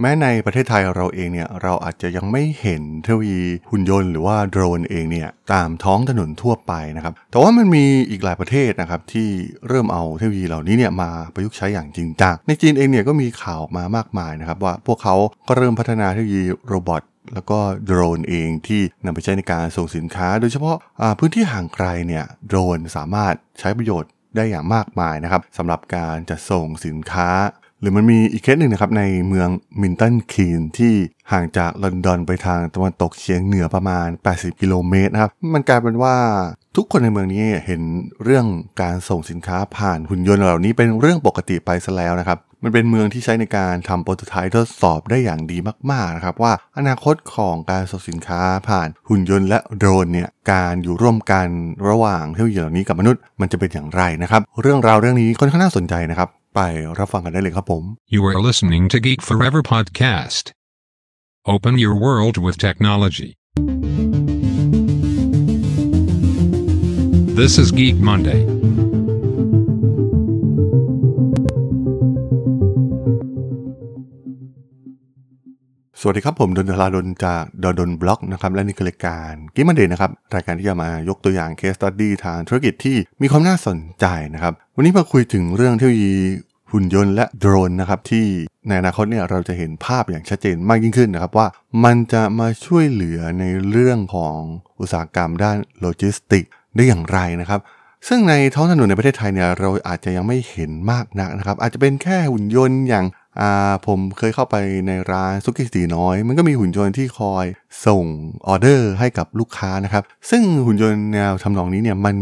แม้ในประเทศไทยเราเองเนี่ยเราอาจจะยังไม่เห็นเทคโนโลยีหุ่นยนต์หรือว่าโดรนเองเนี่ยตามท้องถนนทั่วไปนะครับแต่ว่ามันมีอีกหลายประเทศนะครับที่เริ่มเอาเทคโนโลยีเหล่านี้เนี่ยมาประยุกต์ใช้อย่างจริงจังในจีนเองเนี่ยก็มีข่าวมามากมายนะครับว่าพวกเขาก็เริ่มพัฒนาเทคโนโลยี robot แล้วก็โดรนเองที่นำไปใช้ในการส่งสินค้า โดยเฉพาะพื้นที่ห่างไกลเนี่ยโดรนสามารถใช้ประโยชน์ได้อย่างมากมายนะครับสำหรับการจะส่งสินค้า หรือมันมีอีกเคสหนึ่งนะครับในเมืองมินตันคีนที่ห่างจากลอนดอนไปทางตะวันตกเฉียงเหนือประมาณ 80 กิโลเมตรนะครับ มันกลายเป็นว่าทุกคนในเมืองนี้เห็นเรื่องการส่งสินค้าผ่านหุ่นยนต์เหล่านี้เป็นเรื่องปกติไปซะแล้วนะครับ มันเป็นเมืองที่ใช้ในการทำโปรโตไทป์ทดสอบได้อย่างดีมากๆนะครับว่าอนาคตของการส่งสินค้าผ่านหุ่นยนต์และโดรนเนี่ยการอยู่ร่วมกันระหว่างเทคโนโลยีเหล่านี้กับมนุษย์มันจะเป็นอย่างไรนะครับ เรื่องราวเรื่องนี้ค่อนข้างน่าสนใจนะครับ ไปรับฟังกันได้เลยครับผม You are listening to Geek Forever podcast. Open your world with technology. This is Geek Monday. สวัสดีครับ ผมดนทลาดนจากดดนบล็อกนะครับและนี่คือรายการกิมมันเดย์นะครับรายการที่จะมายกตัวอย่างเคสตัดดี้ทางธุรกิจที่มีความน่าสนใจนะครับ วันนี้มาคุยถึงเรื่องเทคโนโลยีหุ่นยนต์และโดรนนะครับที่ในอนาคตเนี่ยเราจะเห็นภาพอย่างชัดเจนมากยิ่งขึ้นนะครับว่ามันจะมาช่วยเหลือในเรื่องของอุตสาหกรรมด้านโลจิสติกได้อย่างไรนะครับซึ่งในท้องถนนในประเทศไทยเนี่ยเราอาจจะยังไม่เห็นมากนักนะครับอาจจะเป็นแค่หุ่นยนต์อย่าง ผมเคยเข้าไปในร้านสุกี้ตี๋น้อย มันก็มีหุ่นยนต์ที่คอยส่งออเดอร์ให้กับลูกค้านะครับ ซึ่งหุ่นยนต์แนวทำนองนี้เนี่ยมัน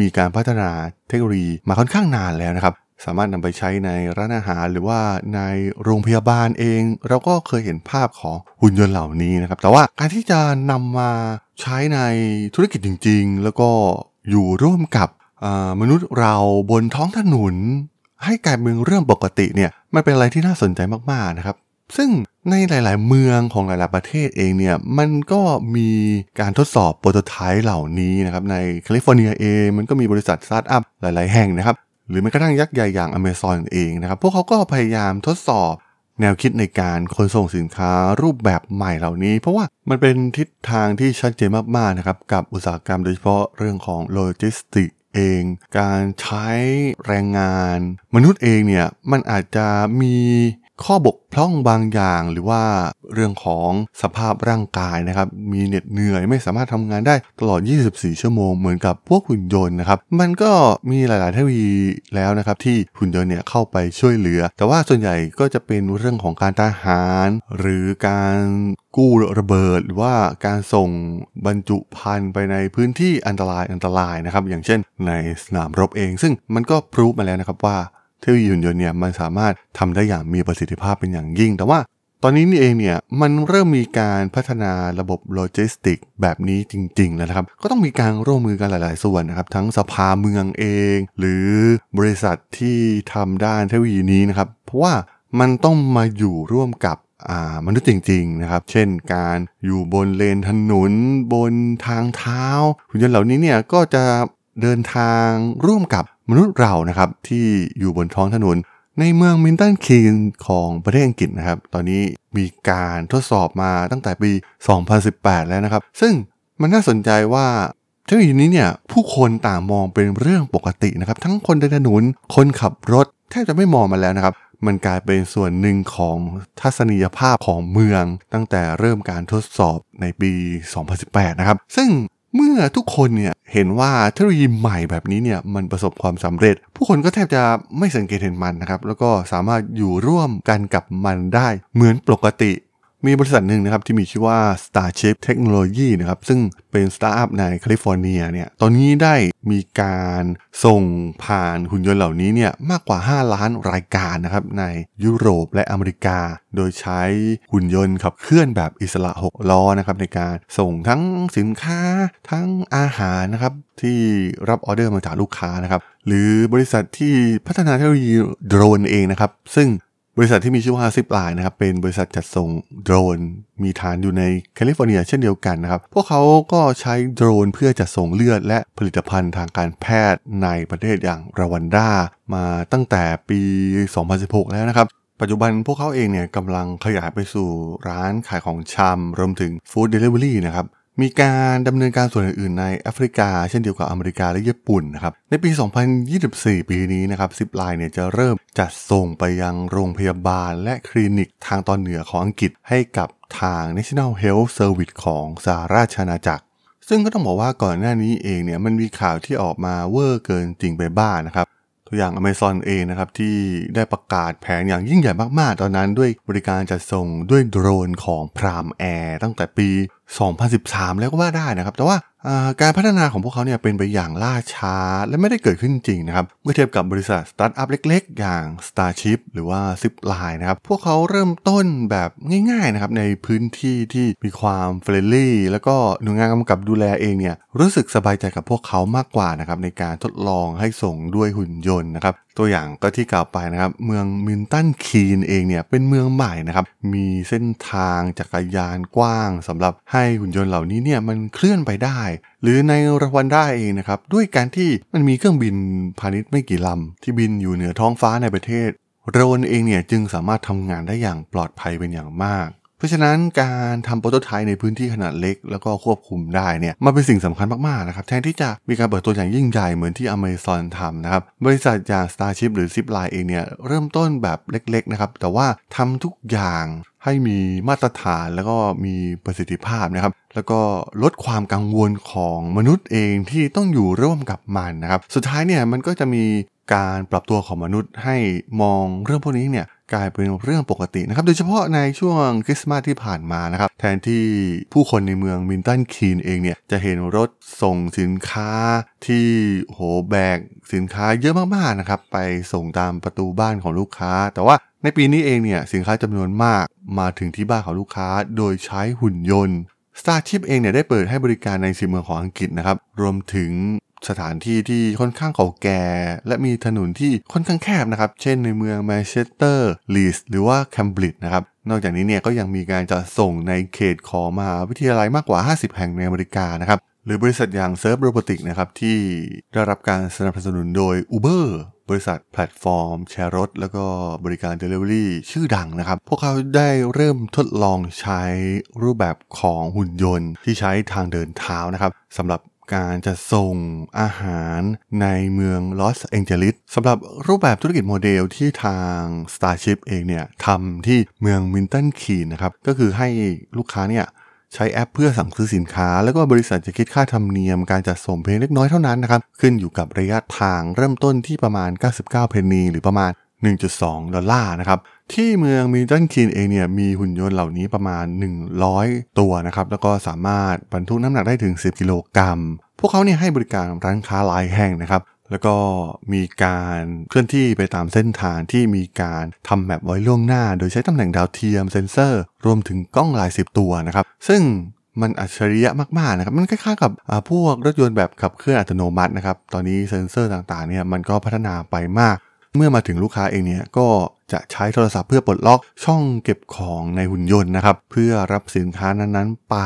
มีการพัฒนาเทคโนโลยีมาค่อนข้างนานแล้วนะครับ สามารถนำไปใช้ในร้านอาหารหรือว่าในโรงพยาบาลเอง เราก็เคยเห็นภาพของหุ่นยนต์เหล่านี้นะครับ แต่ว่าการที่จะนำมาใช้ในธุรกิจจริง ๆ แล้วก็อยู่ร่วมกับมนุษย์เราบนท้องถนน ให้กลายเป็นเรื่องปกติเนี่ยมันเป็นอะไรที่น่าสนใจมากๆนะครับ ซึ่งในหลาย ๆ เมืองของหลาย ๆ ประเทศเองเนี่ยมันก็มีการทดสอบ prototype เหล่านี้นะครับในแคลิฟอร์เนียเองมันก็มีบริษัทสตาร์ทอัพหลาย ๆ แห่งนะครับหรือแม้กระทั่งยักษ์ใหญ่อย่าง Amazon เองนะครับพวกเขาก็พยายามทดสอบแนวคิดในการขนส่งสินค้ารูปแบบใหม่เหล่านี้ เพราะว่ามันเป็นทิศทางที่ชัดเจนมากๆนะครับกับอุตสาหกรรมโดยเฉพาะเรื่องของโลจิสติก เอง การใช้แรงงาน มนุษย์เองเนี่ยมันอาจจะมี ข้อบกพร่องบางอย่างหรือว่าเรื่องของสภาพร่างกายนะครับ มีเหน็ดเหนื่อยไม่สามารถทำงานได้ตลอด 24 ชั่วโมงเหมือนกับพวกหุ่นยนต์นะครับ มันก็มีหลาย ๆ เทคโนโลยีแล้วนะครับ ที่หุ่นยนต์เนี่ยเข้าไปช่วยเหลือ แต่ว่าส่วนใหญ่ก็จะเป็นเรื่องของการทหาร หรือการกู้ระเบิดหรือว่าการส่งบรรจุภัณฑ์ไปในพื้นที่อันตรายอันตรายนะครับ อย่างเช่น ในสนามรบเอง ซึ่งมันก็พรูฟมาแล้วนะครับว่า เทคโนโลยีหุ่นยนต์เนี่ยมันสามารถทำได้อย่างมีประสิทธิภาพเป็นอย่างยิ่ง แต่ว่าตอนนี้นี่เองเนี่ยมันเริ่มมีการพัฒนาระบบโลจิสติกแบบนี้จริงๆแล้วนะครับ ก็ต้องมีการร่วมมือกันหลาย ๆ ส่วนนะครับ ทั้งสภาเมืองเอง หรือบริษัทที่ทำด้านเทคโนโลยีนี้นะครับ เพราะว่ามันต้องมาอยู่ร่วมกับมนุษย์จริง ๆ นะครับ เช่นการอยู่บนเลนถนนบนทางเท้าหุ่นยนต์เหล่านี้เนี่ยก็จะ เดินทางร่วมกับมนุษย์เรานะครับที่อยู่บนท้องถนน ในเมืองมินตันคีนของประเทศอังกฤษนะครับ ตอนนี้มีการทดสอบมาตั้งแต่ปี 2018 แล้วนะครับ ซึ่งมันน่าสนใจว่าเทคโนโลยีนี้เนี่ยผู้คนต่างมองเป็นเรื่องปกตินะครับ ทั้งคนเดินถนนคนขับรถแทบจะไม่มองมาแล้วนะครับ มันกลายเป็นส่วนหนึ่งของทัศนียภาพของเมือง ตั้งแต่เริ่มการทดสอบในปี 2018 นะครับ ซึ่ง เมื่อทุกคนเนี่ยเห็นว่าเทคโนโลยีใหม่แบบนี้เนี่ยมันประสบความสำเร็จ ผู้คนก็แทบจะไม่สังเกตเห็นมันนะครับแล้วก็สามารถอยู่ร่วมกันกับมันได้เหมือนปกติ มีบริษัทหนึ่งนะครับที่มีชื่อว่า Starship Technology นะครับซึ่งเป็นสตาร์ทอัพในแคลิฟอร์เนียเนี่ยตอนนี้ได้มีการส่งผ่านหุ่นยนต์เหล่านี้เนี่ยมากกว่า 5 ล้านรายการนะครับในยุโรปและอเมริกา โดยใช้หุ่นยนต์ขับเคลื่อนแบบอิสระ 6 ล้อนะครับในการส่งทั้งสินค้าทั้งอาหารนะครับที่รับออเดอร์มาจากลูกค้านะครับหรือบริษัทที่พัฒนาเทคโนโลยีโดรนเองนะครับซึ่ง บริษัทที่มีชื่อว่า Zipline นะครับเป็นบริษัทจัดส่งโดรน มีฐานอยู่ในแคลิฟอร์เนียเช่นเดียวกันนะครับ พวกเขาก็ใช้โดรนเพื่อจัดส่งเลือดและผลิตภัณฑ์ทางการแพทย์ในประเทศอย่างรวันดามาตั้งแต่ปี 2016 แล้วนะครับ ปัจจุบันพวกเขาเองเนี่ยกำลังขยายไปสู่ร้านขายของชำรวมถึง food delivery นะครับมีการดำเนินการส่วนอื่นๆในแอฟริกา เช่นเดียวกับอเมริกาและญี่ปุ่นนะครับในปี 2024 ปีนี้นะครับ Zipline เนี่ยจะเริ่ม จัดส่งไปยังโรงพยาบาลและคลินิกทางตอนเหนือของอังกฤษให้กับทาง National Health Service ของสหราชอาณาจักร ซึ่งก็ต้องบอกว่าก่อนหน้านี้เองเนี่ยมันมีข่าวที่ออกมาเวอร์เกินจริงไปบ้างนะครับ ตัวอย่าง Amazon เองนะครับที่ได้ประกาศแผนอย่างยิ่งใหญ่มากๆ ตอนนั้นด้วยบริการจัดส่งด้วยโดรนของ Prime Air ตั้งแต่ปี 2013 แล้วก็ว่าได้นะครับ แต่ว่า การพัฒนาของพวกเขาเนี่ยเป็นไปอย่างล่าช้าและไม่ได้เกิดขึ้นจริงนะครับ เมื่อเทียบกับบริษัทสตาร์ทอัพเล็กๆ อย่าง Starship หรือว่า Zipline นะครับ พวกเขาเริ่มต้นแบบง่ายๆนะครับในพื้นที่ที่มีความ friendly แล้วก็หน่วยงานกำกับดูแลเองเนี่ยรู้สึกสบายใจกับพวกเขามากกว่านะครับในการทดลองให้ส่งด้วยหุ่นยนต์นะครับตัวอย่างก็ที่กล่าวไปนะครับ เมือง Milton Keynes เองเนี่ยเป็นเมืองใหม่นะครับ มีเส้นทางจักรยานกว้างสำหรับให้หุ่นยนต์เหล่านี้เนี่ยมันเคลื่อนไปได้ หรือในรวันดาเองนะครับ ด้วยการที่มันมีเครื่องบินพาณิชย์ไม่กี่ลำที่บินอยู่เหนือท้องฟ้าในประเทศโดรนเองเนี่ยจึงสามารถทำงานได้อย่างปลอดภัยเป็นอย่างมาก ราะฉะนั้นการทำโปรโตไทป์ในพื้นที่ขนาดเล็ก แล้วก็ควบคุมได้เนี่ยมันเป็นสิ่งสำคัญมากๆนะครับแทนที่จะมีการเปิดตัวอย่างยิ่งใหญ่เหมือนที่ Amazon ทำนะครับบริษัทอย่าง Starship หรือ Zipline เองเนี่ยเริ่มต้นแบบเล็กๆนะครับแต่ว่าทำทุกอย่างให้มีมาตรฐานแล้วก็มีประสิทธิภาพนะครับ แล้วก็ลดความกังวลของมนุษย์เองที่ต้องอยู่ร่วมกับมันนะครับ สุดท้ายเนี่ยมันก็จะมีการปรับตัวของมนุษย์ให้มองเรื่องพวกนี้เนี่ย กลายเป็นเรื่องปกตินะครับ โดยเฉพาะในช่วงคริสต์มาสที่ผ่านมานะครับ แทนที่ผู้คนในเมืองมินตันคีนเองเนี่ย จะเห็นรถส่งสินค้าที่โหแบกสินค้าเยอะมากๆนะครับ ไปส่งตามประตูบ้านของลูกค้า แต่ว่าในปีนี้เองเนี่ยสินค้าจำนวนมากมาถึงที่บ้านของลูกค้า โดยใช้หุ่นยนต์ Starship เองเนี่ยได้เปิดให้บริการในสิเมืองของอังกฤษนะครับ รวมถึง สถานที่ที่ค่อนข้างเก่าแก่ และมีถนนที่ค่อนข้างแคบนะครับ เช่นในเมืองแมนเชสเตอร์ลีดส์หรือว่าแคมบริดจ์นะครับนอกจากนี้เนี่ยก็ยังมีการจัดส่งในเขตของมหาวิทยาลัยมากกว่า 50 แห่งในอเมริกานะครับหรือบริษัทอย่าง Serve Robotics นะครับที่ได้รับการสนับสนุนโดย Uber บริษัทแพลตฟอร์ม แชร์รถ แล้วก็บริการ delivery ชื่อดังนะครับ พวกเขาได้เริ่มทดลองใช้รูปแบบของหุ่นยนต์ที่ใช้ทางเดินเท้านะครับสำหรับ การจะส่งอาหารในเมืองลอสแองเจลิสสำหรับรูปแบบธุรกิจโมเดลที่ทาง Starship เองเนี่ยทำที่เมือง Milton Keynes นะครับ ก็คือให้ลูกค้าเนี่ยใช้แอปเพื่อสั่งซื้อสินค้า แล้วก็บริษัทจะคิดค่าธรรมเนียมการจัดส่งเพียงเล็กน้อยเท่านั้นนะครับ ขึ้นอยู่กับระยะทางเริ่มต้นที่ประมาณ 99 เพนนีหรือประมาณ 1.2 ดอลลาร์นะครับ ที่เมือง Milton Keynes เองเนี่ยมีหุ่นยนต์เหล่านี้ประมาณ 100 ตัวนะครับ แล้วก็สามารถบรรทุกน้ำหนักได้ถึง 10 กิโลกรัม พวกเขาเนี่ยให้บริการร้านค้าหลายแห่งนะครับ แล้วก็มีการเคลื่อนที่ไปตามเส้นทางที่มีการทำแมปไว้ล่วงหน้า โดยใช้ตำแหน่งดาวเทียมเซ็นเซอร์ รวมถึงกล้องหลายสิบตัวนะครับ ซึ่งมันอัจฉริยะมากๆนะครับ มันคล้ายๆกับพวกรถยนต์แบบขับเคลื่อนอัตโนมัตินะครับ ตอนนี้เซ็นเซอร์ต่างๆเนี่ยมันก็พัฒนาไปมาก เมื่อมาถึงลูกค้าเองเนี่ยก็ จะใช้โทรศัพท์เพื่อปลดล็อกช่องเก็บของในหุ่นยนต์นะครับ เพื่อรับสินค้านั้นๆไป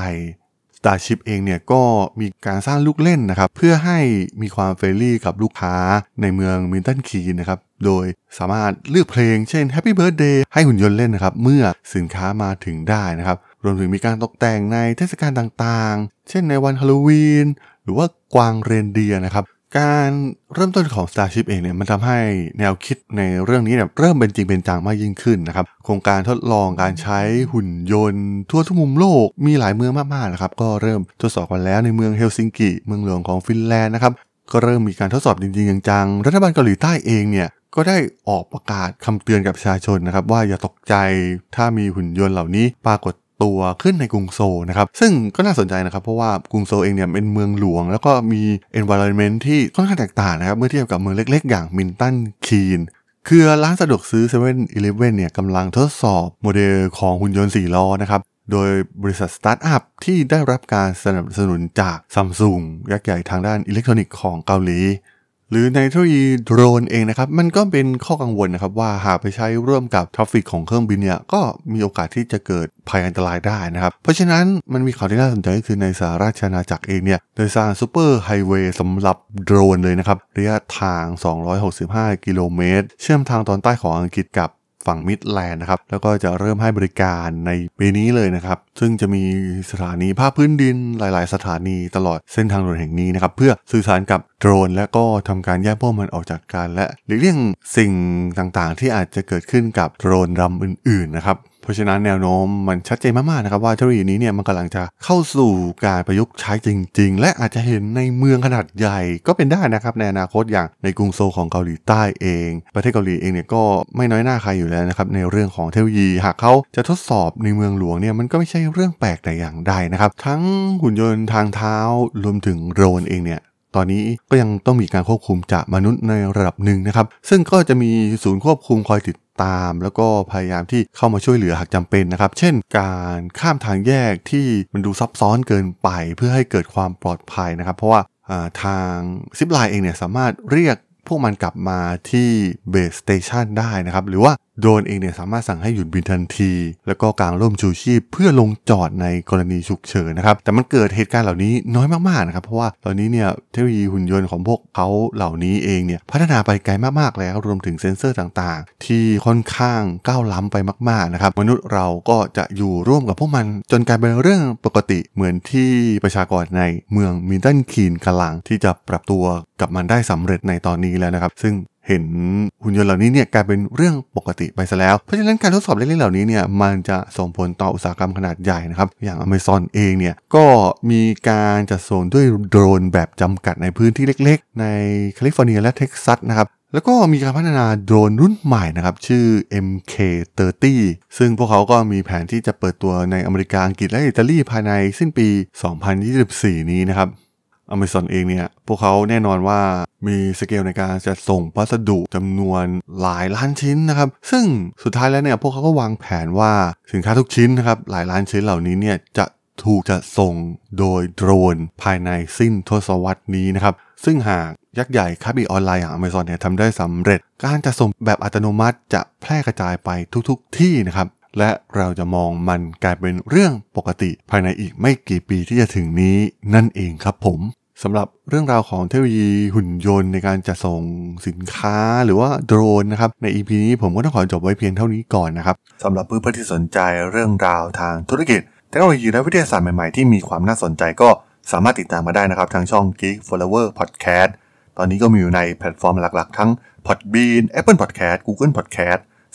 Starship เองเนี่ยก็มีการสร้างลูกเล่นนะครับ เพื่อให้มีความ friendly กับลูกค้าในเมือง Milton Keynes นะครับ โดยสามารถเลือกเพลงเช่น Happy Birthday ให้หุ่นยนต์เล่นนะครับ เมื่อสินค้ามาถึงได้นะครับ รวมถึงมีการตกแต่งในเทศกาลต่างๆ เช่นในวันฮาโลวีนหรือว่ากวางเรนเดียนะครับ การเริ่มต้นของ Starship เองเนี่ยมันทำให้แนวคิดในเรื่องนี้เนี่ยเริ่มเป็นจริงเป็นจังมากยิ่งขึ้นนะครับโครงการทดลองการใช้หุ่นยนต์ ทั่วทุกมุมโลกมีหลายเมืองมากๆนะครับก็เริ่มทดสอบกันแล้วในเมืองเฮลซิงกิเมืองหลวงของฟินแลนด์นะครับก็เริ่มมีการทดสอบจริงๆจังๆรัฐบาลเกาหลีใต้เองเนี่ยก็ได้ออกประกาศคำเตือนกับประชาชนนะครับว่าอย่าตกใจถ้ามีหุ่นยนต์เหล่านี้ปรากฏ ตัวขึ้นในกรุงโซนะครับซึ่งก็น่าสนใจนะครับ เพราะว่ากรุงโซเองเนี่ยเป็นเมืองหลวง แล้วก็มี environment ที่ค่อนข้างแตกต่างนะครับ เมื่อเทียบกับเมืองเล็กๆ อย่าง Milton Keynes คือร้านสะดวกซื้อ7 e เ e ่ e อเนี่ยกำลังทดสอบโมเดลของหุ่นยนต์4ล้อนะครับโดยบริษัทสตาร์ทอัพที่ได้รับการสนับสนุนจากซัมซุงยักษ์ใหญ่ทางด้านอิเล็กทรอนิกส์ของเกาหลี หรือในเทคโนโลยีโดรนเองนะครับ มันก็เป็นข้อกังวลนะครับ ว่าหากไปใช้ร่วมกับ traffic ของเครื่องบินเนี่ยก็มีโอกาสที่จะเกิดภัยอันตรายได้นะครับ เพราะฉะนั้นมันมีข่าวที่น่าสนใจก็คือในสหราชอาณาจักรเองเนี่ยโดยสร้าง superhighway สำหรับโดรนเลยนะครับ ระยะทาง 265 กิโลเมตร เชื่อมทางตอนใต้ของอังกฤษกับ ฝั่งมิดแลนด์นะครับ แล้วก็จะเริ่มให้บริการในปีนี้เลยนะครับ ซึ่งจะมีสถานีภาคพื้นดินหลาย ๆ สถานีตลอดเส้นทางด่วนแห่งนี้นะครับ เพื่อสื่อสารกับโดรน และก็ทำการแยกพวกมันออกจากกันและหลีกเลี่ยงสิ่งต่าง ๆ ที่อาจจะเกิดขึ้นกับโดรนลำอื่น ๆ นะครับ เพราะฉะนั้นแนวโน้มมันชัดเจนมากๆนะครับว่าเทคโนโลยีนี้เนี่ยมันกำลังจะเข้าสู่การประยุกต์ใช้จริง ๆ และอาจจะเห็นในเมืองขนาดใหญ่ก็เป็นได้นะครับในอนาคตอย่างในกรุงโซลของเกาหลีใต้เอง ประเทศเกาหลีเองเนี่ยก็ไม่น้อยหน้าใครอยู่แล้วนะครับในเรื่องของเทคโนโลยีหากเขาจะทดสอบในเมืองหลวงเนี่ยมันก็ไม่ใช่เรื่องแปลกแต่อย่างใดนะครับ ทั้งหุ่นยนต์ทางเท้ารวมถึงโดรนเองเนี่ย ตอนนี้ก็ยังต้องมีการควบคุมจากมนุษย์ในระดับหนึ่งนะครับ ซึ่งก็จะมีศูนย์ควบคุมคอยติดตาม แล้วก็พยายามที่เข้ามาช่วยเหลือหากจำเป็นนะครับ เช่น การข้ามทางแยกที่มันดูซับซ้อนเกินไป เพื่อให้เกิดความปลอดภัยนะครับ เพราะว่าทาง Zipline เองเนี่ยสามารถเรียกพวกมันกลับมาที่ base station ได้นะครับ หรือว่า โดรนเองเนี่ยสามารถสั่งให้หยุดบินทันที แล้วก็กางร่มชูชีพเพื่อลงจอดในกรณีฉุกเฉินนะครับ แต่มันเกิดเหตุการณ์เหล่านี้น้อยมากๆนะครับ เพราะว่าตอนนี้เนี่ยเทคโนโลยีหุ่นยนต์ของพวกเขาเหล่านี้เองเนี่ยพัฒนาไปไกลมากๆแล้วรวมถึงเซ็นเซอร์ต่างๆ ที่ค่อนข้างก้าวล้ำไปมากๆนะครับ มนุษย์เราก็จะอยู่ร่วมกับพวกมันจนกลายเป็นเรื่องปกติเหมือนที่ประชากรในเมืองมินตันคีนกำลังที่จะปรับตัวกับมันได้สำเร็จในตอนนี้แล้วนะครับ ซึ่ง เห็นหุ่นยนต์เหล่านี้เนี่ยกลายเป็นเรื่องปกติไปซะแล้ว เพราะฉะนั้นการทดสอบเล่นๆเหล่านี้เนี่ยมันจะส่งผลต่ออุตสาหกรรมขนาดใหญ่นะครับ อย่าง Amazon เองเนี่ยก็มีการจัดส่งด้วยโดรนแบบจำกัดในพื้นที่เล็ก ๆ ในแคลิฟอร์เนียและเท็กซัสนะครับแล้วก็มีการพัฒนาโดรนรุ่นใหม่นะครับ ชื่อ MK30 ซึ่งพวกเขาก็มีแผนที่จะเปิดตัวในอเมริกาอังกฤษและอิตาลีภายในสิ้นปี 2024 นี้นะครับ Amazon เองเนี่ย พวกเขาแน่นอนว่ามีสเกลในการจะส่งพัสดุจำนวนหลายล้านชิ้นนะครับ ซึ่งสุดท้ายแล้วเนี่ยพวกเขาก็วางแผนว่าสินค้าทุกชิ้นนะครับหลายล้านชิ้นเหล่านี้เนี่ยจะถูกจะส่งโดยโดรนภายในสิ้นทศวรรษนี้นะครับ ซึ่งหากยักษ์ใหญ่ค้าปลีกออนไลน์อย่าง Amazon เนี่ยทำได้สำเร็จ การจะส่งแบบอัตโนมัติจะแพร่กระจายไปทุกๆทที่นะครับ และเราจะมองมันกลายเป็นเรื่องปกติภายในอีกไม่กี่ปีที่จะถึงนี้นั่นเองครับผมสำหรับเรื่องราวของเทคโนโลยีหุ่นยนต์ในการจะส่งสินค้าหรือว่าโดรนนะครับ ใน EP นี้ผมก็ต้องขอจบไว้เพียงเท่านี้ก่อนนะครับสำหรับเพื่อนๆที่สนใจเรื่องราวทางธุรกิจ เทคโนโลยีและวิทยาศาสตร์ใหม่ๆ ที่มีความน่าสนใจก็สามารถติดตามมาได้นะครับ ทางช่อง Geek Forever Podcast ตอนนี้ก็มีอยู่ในแพลตฟอร์มหลักๆ ทั้ง Podbean Apple Podcast Google Podcast